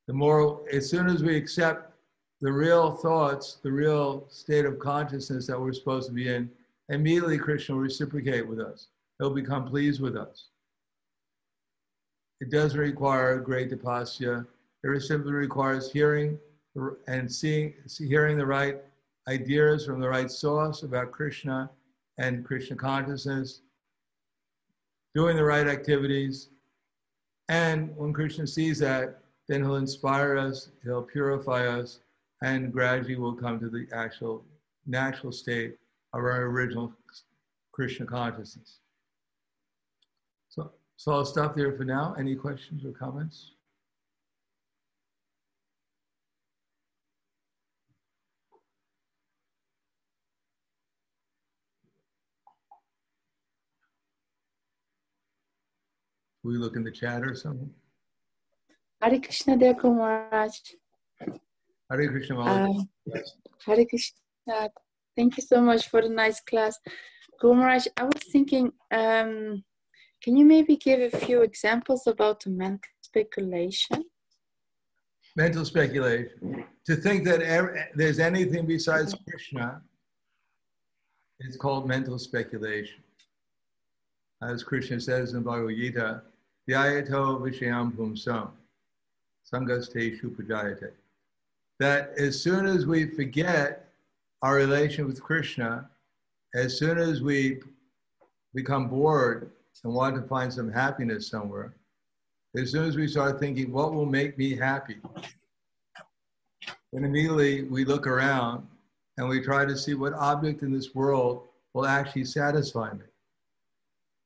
The more, as soon as we accept the real thoughts, the real state of consciousness that we're supposed to be in, immediately Krishna will reciprocate with us he'll become pleased with us. It doesn't require great tapasya. It simply requires hearing and seeing, hearing the right ideas from the right source about Krishna and Krishna consciousness, doing the right activities. And when Krishna sees that, then he'll inspire us, he'll purify us, and gradually we'll come to the actual natural state of our original Krishna consciousness. So so I'll stop there for now. Any questions or comments? we look in the chat or something? Hare Krishna, dear Guru Maharaj. Hare Krishna, um, Hare Krishna. Thank you so much for the nice class. Guru Maharaj, I was thinking, um, can you maybe give a few examples about mental speculation? Mental speculation. To think that there's anything besides Krishna is called mental speculation. as Krishna says in Bhagavad Gita, Dhyayato Vishayam Pumsam, Sangasteshu Pujayate. That as soon as we forget our relation with Krishna, as soon as we become bored and want to find some happiness somewhere, as soon as we start thinking, what will make me happy? Then immediately we look around and we try to see what object in this world will actually satisfy me.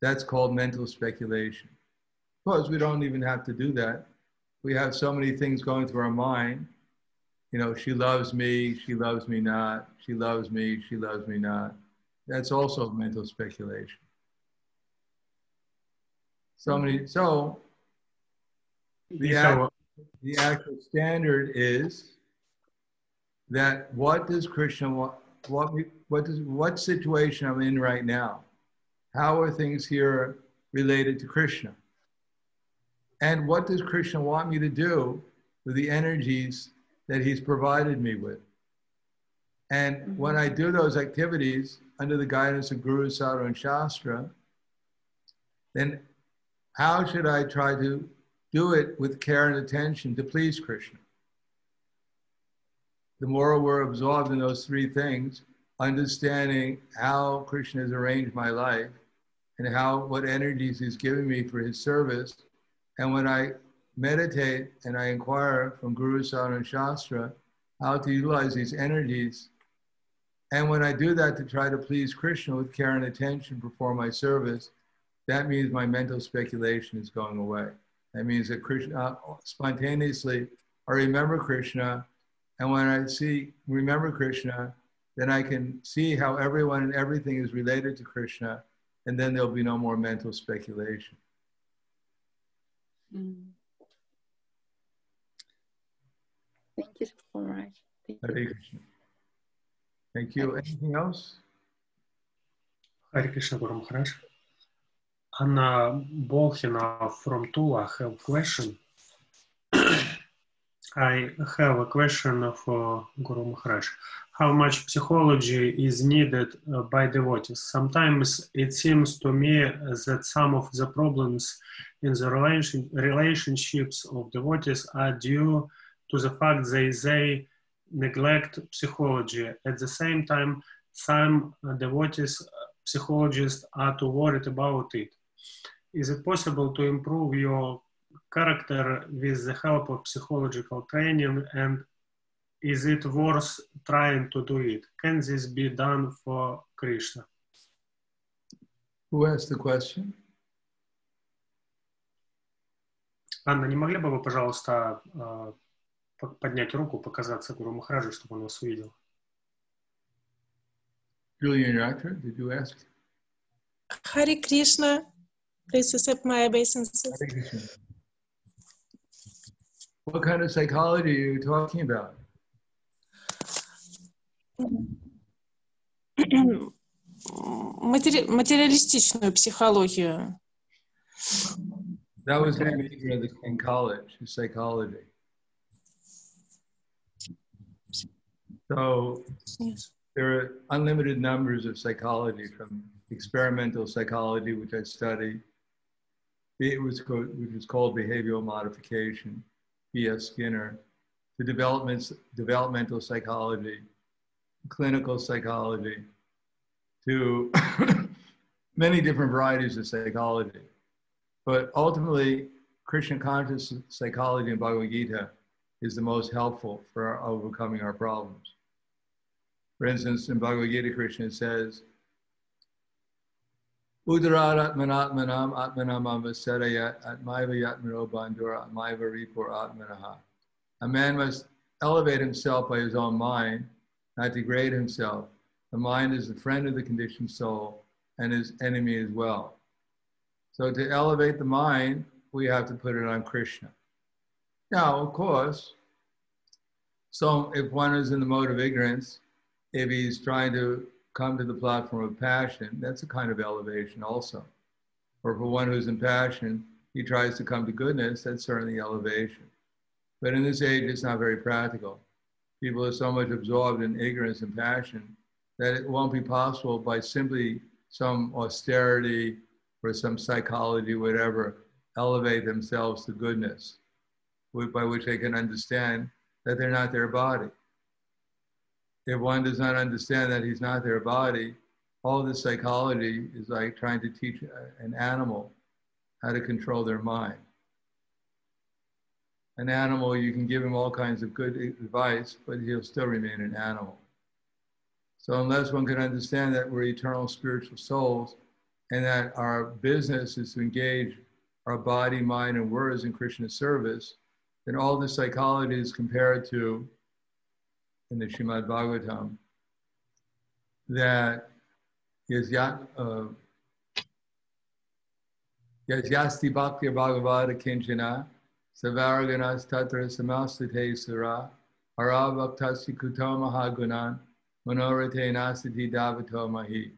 That's called mental speculation. Of course, we don't even have to do that. We have so many things going through our mind. You know, she loves me, she loves me not, she loves me, she loves me not. That's also mental speculation. So many, so the, uh, act, the actual standard is that what does Krishna want, what, what, does, what situation I'm in right now? How are things here related to Krishna? And what does Krishna want me to do with the energies that he's provided me with? And mm-hmm. when I do those activities under the guidance of Guru, Sadhu, and Shastra, then how should I try to do it with care and attention to please Krishna? The more we're absorbed in those three things, understanding how Krishna has arranged my life and how what energies he's giving me for his service. And when I meditate and I inquire from Guru Sadhu and Shastra how to utilize these energies, and when I do that to try to please Krishna with care and attention, perform my service, that means my mental speculation is going away. That means that Krishna uh, spontaneously, I remember Krishna, and when I see remember Krishna, then I can see how everyone and everything is related to Krishna, and then there'll be no more mental speculation. Mm. Thank you so much. Thank Hare you. Krishna. Thank you. Anything else? Hare Krishna Guru Maharaj. Anna Bolhina from Tula have a question. I have a question for Guru Maharaj. How much psychology is needed uh, by devotees? Sometimes it seems to me that some of the problems in the relation, relationships of devotees are due to the fact that they neglect psychology. At the same time, some uh, devotees, uh, psychologists are too worried about it. Is it possible to improve your character with the help of psychological training and is it worth trying to do it? Can this be done for Krishna? Who asked the question? Анна, не могли бы вы, пожалуйста, э, по- поднять руку, показаться Гуру Махараджу, чтобы он вас увидел? Julian Yatra, did you ask? Hare Krishna, please accept my obeisances. Hare Krishna. What kind of psychology are you talking about? Матери- материалистичную психологию. That was my major in the- in college, psychology. So Yes. there are unlimited numbers of psychology from experimental psychology, which I study. It was called, which is called behavioral modification, B.F. Skinner, to developments, developmental psychology, clinical psychology, to many different varieties of psychology. But ultimately, Krishna conscious psychology in Bhagavad Gita is the most helpful for our overcoming our problems. For instance, in Bhagavad Gita, Krishna says, Udarat atmanatmanam atmanam avasadayat atmaiva yatmano bandura atmaiva ripur atmanaha. A man must elevate himself by his own mind, not degrade himself. The mind is the friend of the conditioned soul and his enemy as well. So to elevate the mind, we have to put it on Krishna. Now, of course, so if one is in the mode of ignorance, if he's trying to come to the platform of passion, that's a kind of elevation also. Or for one who's in passion, he tries to come to goodness, that's certainly elevation. But in this age, it's not very practical. People are so much absorbed in ignorance and passion that it won't be possible by simply some austerity or some psychology, whatever, elevate themselves to goodness, by which they can understand that they're not their body. If one does not understand that he's not their body, all this psychology is like trying to teach an animal how to control their mind. An animal, you can give him all kinds of good advice, but he'll still remain an animal. So, unless one can understand that we're eternal spiritual souls and that our business is to engage our body, mind, and words in Krishna's service, then all the psychology is compared to, in the Shrimad Bhagavatam, that Yasyat, uh, Yasyasti Bhakti Bhagavata Kinchana, Savaraganas Tatra Samastate Sura, Harabhaktasi Kutamahagunan, Manorate Nasati Davato Mahi.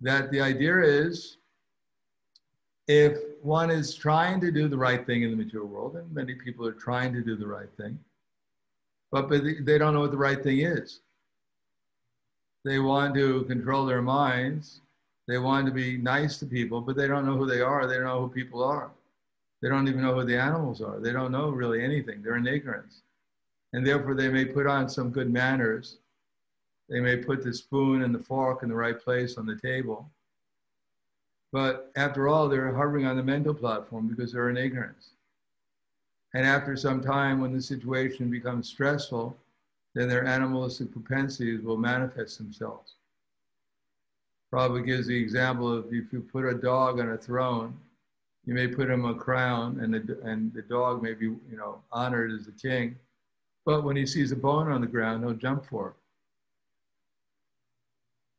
That the idea is if one is trying to do the right thing in the material world, and many people are trying to do the right thing, but, but they don't know what the right thing is. They want to control their minds. They want to be nice to people, but they don't know who they are. They don't know who people are. They don't even know who the animals are. They don't know really anything. They're in ignorance. And therefore, they may put on some good manners. They may put the spoon and the fork in the right place on the table. But after all, they're hovering on the mental platform because they're in ignorance. And after some time, when the situation becomes stressful, then their animalistic propensities will manifest themselves. Prabhupada gives the example of if you put a dog on a throne, you may put him a crown, and the, and the dog may be, you know, honored as the king. But when he sees a bone on the ground, he'll jump for it.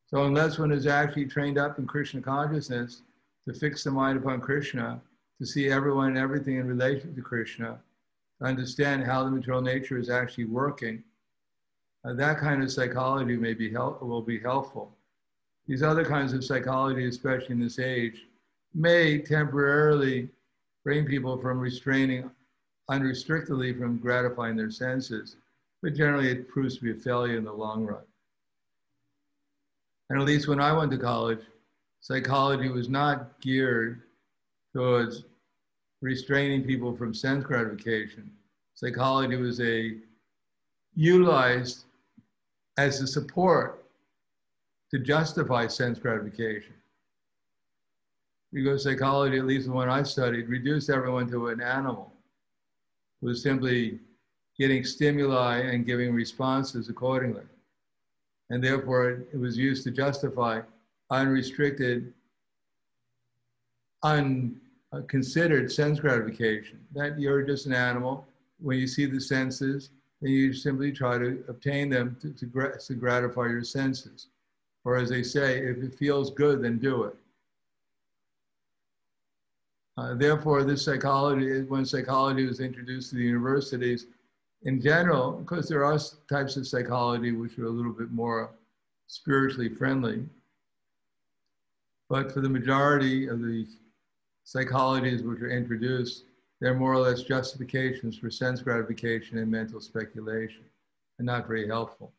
So unless one is actually trained up in Krishna consciousness to fix the mind upon Krishna, to see everyone and everything in relation to Krishna, to understand how the material nature is actually working, uh, that kind of psychology may be help, will be helpful. These other kinds of psychology, especially in this age, may temporarily bring people from restraining unrestrictedly from gratifying their senses, but generally it proves to be a failure in the long run. And at least when I went to college, psychology was not geared towards restraining people from sense gratification. Psychology was a utilized as a support to justify sense gratification. Because psychology, at least the one I studied, reduced everyone to an animal who was simply getting stimuli and giving responses accordingly. And therefore, it was used to justify unrestricted, unconsidered sense gratification. That you're just an animal. When you see the senses, then you simply try to obtain them to, to, to gratify your senses. Or as they say, if it feels good, then do it. Uh, therefore, this psychology, when psychology was introduced to the universities, in general, because there are types of psychology which are a little bit more spiritually friendly, but for the majority of the psychologies which are introduced, they're more or less justifications for sense gratification and mental speculation, and not very helpful.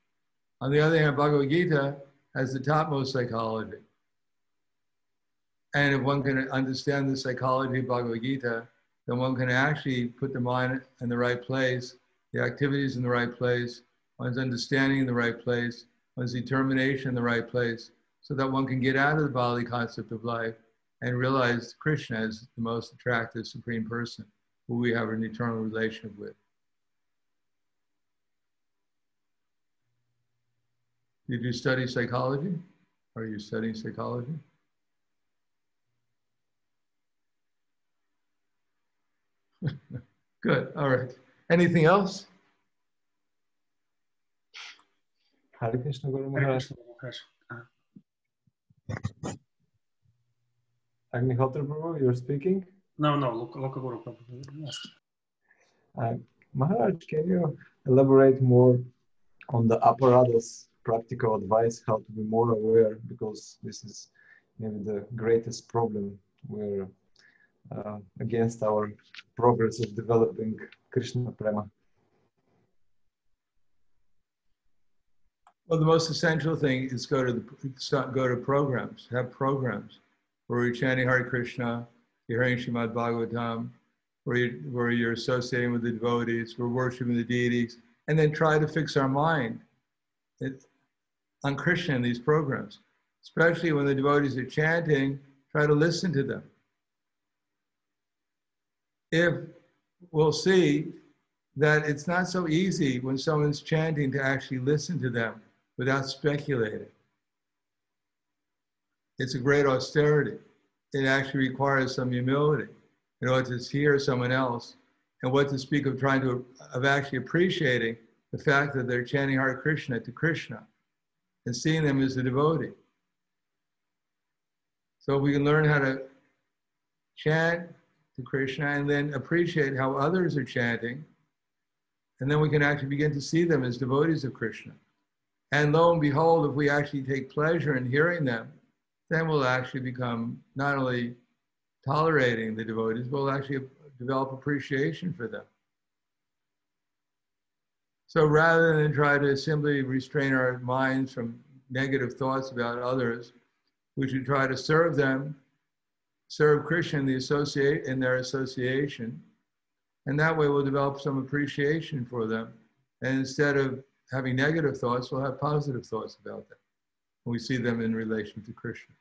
On the other hand, Bhagavad Gita has the topmost psychology. And if one can understand the psychology of Bhagavad Gita, then one can actually put the mind in the right place, the activities in the right place, one's understanding in the right place, one's determination in the right place, so that one can get out of the bodily concept of life and realize Krishna as the most attractive supreme person who we have an eternal relationship with. Did you study psychology? Are you studying psychology? Good. All right. Anything else? Hare Krishna Guru Maharaj. Uh, Agnihotra Prabhu, you're speaking? No, no, Lokaguru Prabhu. Yes. Uh, Maharaj, can you elaborate more on the apparatus practical advice how to be more aware because this is maybe the greatest problem we're uh, against our progress of developing Krishna Prema. Well, the most essential thing is go to the go to programs, have programs. Where you're chanting Hare Krishna, you're hearing Srimad Bhagavatam, where, you, where you're associating with the devotees, we're worshiping the deities, and then try to fix our mind it, on Krishna in these programs. Especially when the devotees are chanting, try to listen to them. If we'll see that it's not so easy when someone's chanting to actually listen to them without speculating. It's a great austerity. It actually requires some humility in order to hear someone else and what to speak of trying to, of actually appreciating the fact that they're chanting Hare Krishna to Krishna and seeing them as a devotee. So if we can learn how to chant to Krishna and then appreciate how others are chanting. And then we can actually begin to see them as devotees of Krishna. And lo and behold, if we actually take pleasure in hearing them, then we'll actually become not only tolerating the devotees, but we'll actually develop appreciation for them. So rather than try to simply restrain our minds from negative thoughts about others, we should try to serve them, serve Krishna in, the associate, in their association, and that way we'll develop some appreciation for them. And instead of having negative thoughts, we'll have positive thoughts about them. We see them in relation to Krishna.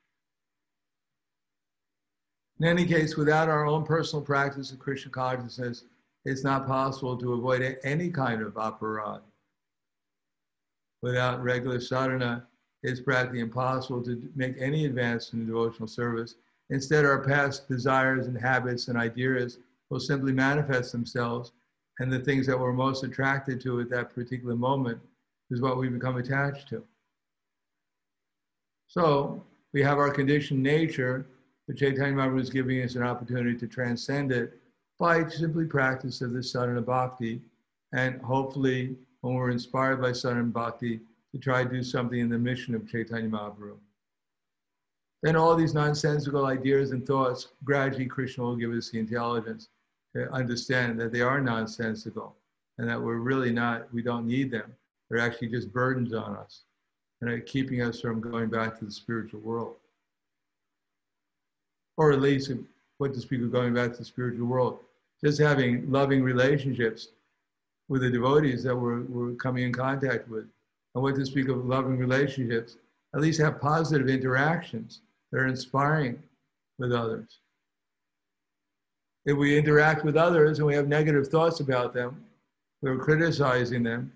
In any case, without our own personal practice of Krishna consciousness, it's not possible to avoid any kind of aparad. Without regular sadhana, it's practically impossible to make any advance in devotional service. Instead, our past desires and habits and ideas will simply manifest themselves, and the things that we're most attracted to at that particular moment is what we become attached to. So we have our conditioned nature, but Chaitanya Mahaprabhu is giving us an opportunity to transcend it by simply practice of the sadhana bhakti, and hopefully, when we're inspired by sadhana bhakti, to try to do something in the mission of Chaitanya Mahaprabhu. Then all these nonsensical ideas and thoughts, gradually Krishna will give us the intelligence to understand that they are nonsensical and that we're really not, we don't need them. They're actually just burdens on us and keeping us from going back to the spiritual world. Or at least, what to speak of going back to the spiritual world, just having loving relationships with the devotees that we're, we're coming in contact with and what to speak of loving relationships, at least have positive interactions that are inspiring with others. If we interact with others and we have negative thoughts about them, we're criticizing them.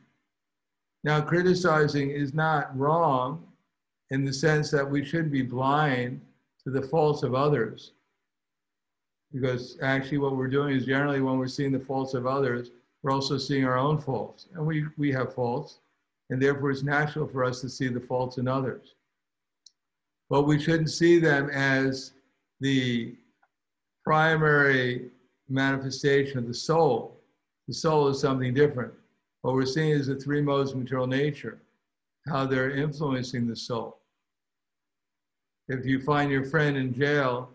Now, criticizing is not wrong in the sense that we should be blind to the faults of others. Because actually, what we're doing is generally when we're seeing the faults of others, we're also seeing our own faults. And we, we have faults and therefore it's natural for us to see the faults in others. But we shouldn't see them as the primary manifestation of the soul. The soul is something different. What we're seeing is the three modes of material nature, how they're influencing the soul. If you find your friend in jail,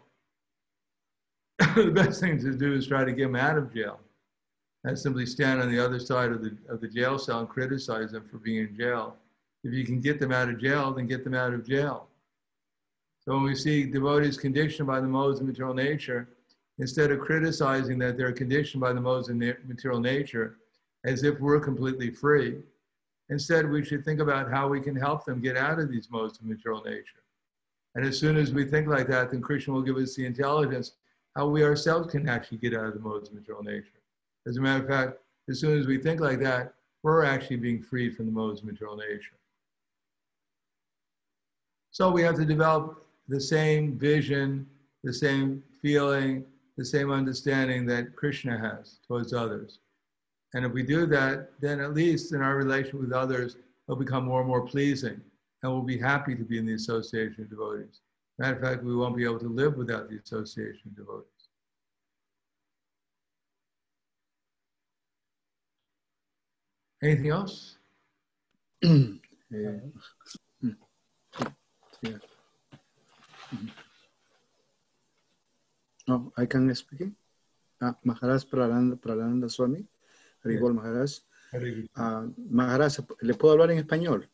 the best thing to do is try to get him out of jail and simply stand on the other side of the, of the jail cell and criticize them for being in jail. If you can get them out of jail, then get them out of jail. So when we see devotees conditioned by the modes of material nature, instead of criticizing that they're conditioned by the modes of material nature as if we're completely free, instead we should think about how we can help them get out of these modes of material nature. And as soon as we think like that, then Krishna will give us the intelligence how we ourselves can actually get out of the modes of material nature. As a matter of fact, as soon as we think like that, we're actually being freed from the modes of material nature. So we have to develop the same vision, the same feeling, the same understanding that Krishna has towards others. And if we do that, then at least in our relation with others, it'll become more and more pleasing and we'll be happy to be in the association of devotees. Matter of fact, we won't be able to live without the association of devotees. Anything else? Eh, yeah. No, I can speak. Ah, Maharaj Prahladananda, Prahladananda Swami, Haribol Maharaj. Ah, Maharaj, ¿le puedo hablar en español?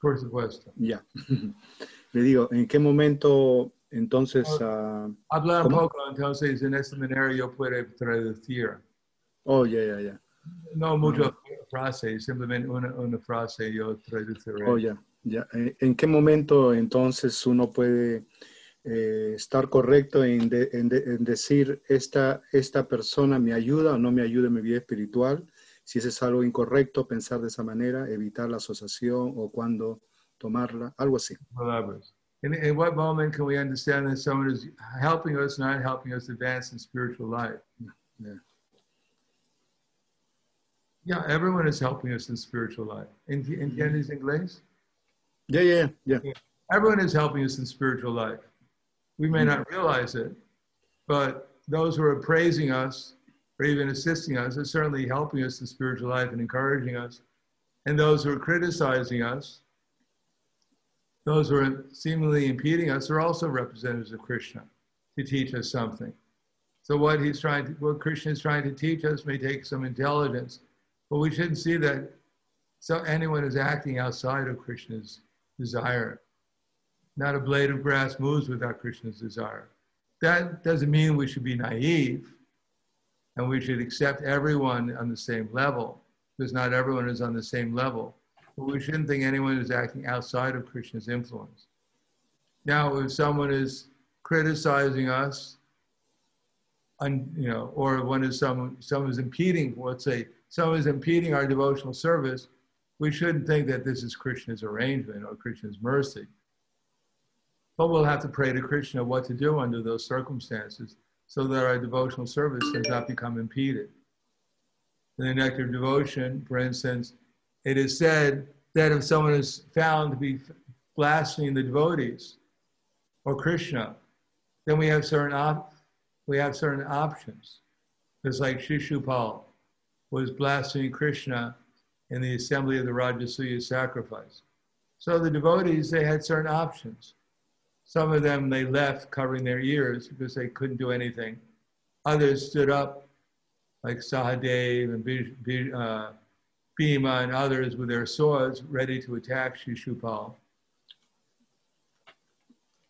Por supuesto. Ya. Le digo, ¿en qué momento entonces, ah, Hablar un poco, entonces en este seminario puede traducir. oh, ya, ya, ya. No muchas frases, simplemente una, una frase yo traduciré. Oh, ya, ya. Eh, ¿En qué momento entonces uno puede eh, estar correcto en, de- en de- en decir esta, esta persona me ayuda o no me ayuda en mi vida espiritual? Si ese es algo incorrecto, pensar de esa manera, evitar la asociación o cuándo tomarla, algo así. In, in what moment can we understand that someone is helping us, not helping us advance in spiritual life? Yeah. Yeah, everyone is helping us in spiritual life. Enti- ¿Entiendes inglés? Ya, yeah, yeah. Everyone is helping us in spiritual life. We may mm-hmm. not realize it, but those who are praising us or even assisting us are certainly helping us in spiritual life and encouraging us. And those who are criticizing us, those who are seemingly impeding us, are also representatives of Krishna to teach us something. So what he's trying to, what Krishna is trying to teach us may take some intelligence, but we shouldn't see that so anyone is acting outside of Krishna's desire. Not a blade of grass moves without Krishna's desire. That doesn't mean we should be naive and we should accept everyone on the same level, because not everyone is on the same level. But we shouldn't think anyone is acting outside of Krishna's influence. Now, if someone is criticizing us, un, you know, or one is someone someone is impeding, let's say, someone is impeding our devotional service, we shouldn't think that this is Krishna's arrangement or Krishna's mercy. But we'll have to pray to Krishna what to do under those circumstances so that our devotional service does not become impeded. In the Nectar of Devotion, for instance, it is said that if someone is found to be blaspheming the devotees or Krishna, then we have certain op- we have certain options. Just like Shishupal was blaspheming Krishna in the assembly of the Rajasuya sacrifice. So the devotees, they had certain options. Some of them, they left covering their ears because they couldn't do anything. Others stood up, like Sahadev and uh, Bhima and others with their swords ready to attack Shishupal.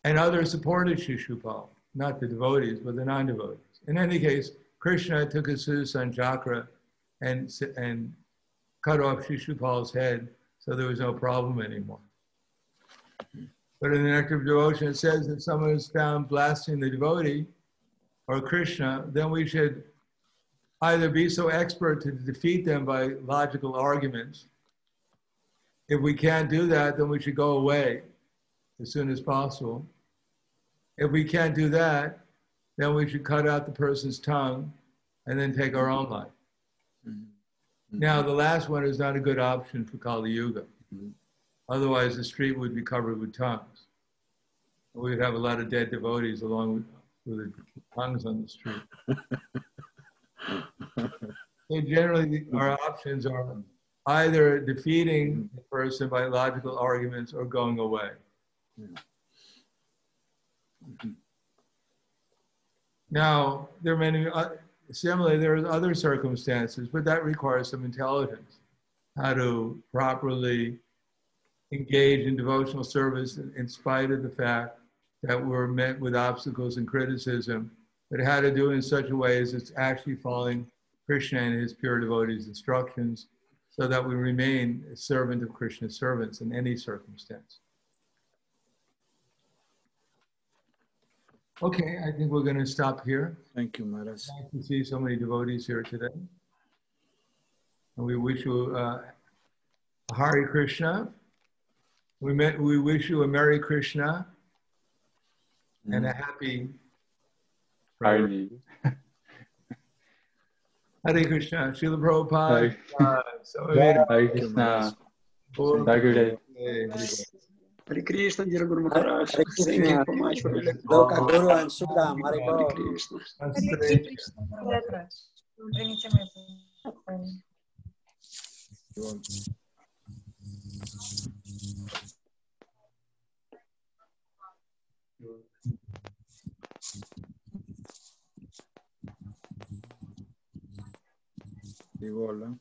And others supported Shishupal, not the devotees, but the non-devotees. In any case, Krishna took his Sudarshan chakra and, and cut off Shishupal's head, so there was no problem anymore. But in the Nectar of Devotion, it says that if someone is found blasting the devotee or Krishna, then we should either be so expert to defeat them by logical arguments. If we can't do that, then we should go away as soon as possible. If we can't do that, then we should cut out the person's tongue and then take our own life. Now, the last one is not a good option for Kali Yuga. Mhm. Otherwise, the street would be covered with tongues. We would have a lot of dead devotees along with, with the tongues on the street. so generally, our options are either defeating the person by logical arguments or going away. Now, there are many, uh, similarly, there are other circumstances, but that requires some intelligence. How to properly engage in devotional service in, in spite of the fact that we're met with obstacles and criticism, but how to do it in such a way as it's actually following Krishna and his pure devotees' instructions so that we remain a servant of Krishna's servants in any circumstance. Okay, I think we're going to stop here. Thank you, Maharaj. Nice to see so many devotees here today. And we wish you uh, a Hare Krishna. We, met, we wish you a Merry Krishna and a happy Hardy. Hare Krishna. Srila Prabhupada. so Hare Krishna. four- Have a good day. Hare Krishna, dear Guru Maharaj. Hare Thank you Krishna. so much for your Loka Guru and Sudam, Hare Hare Krishna. Digo, hola.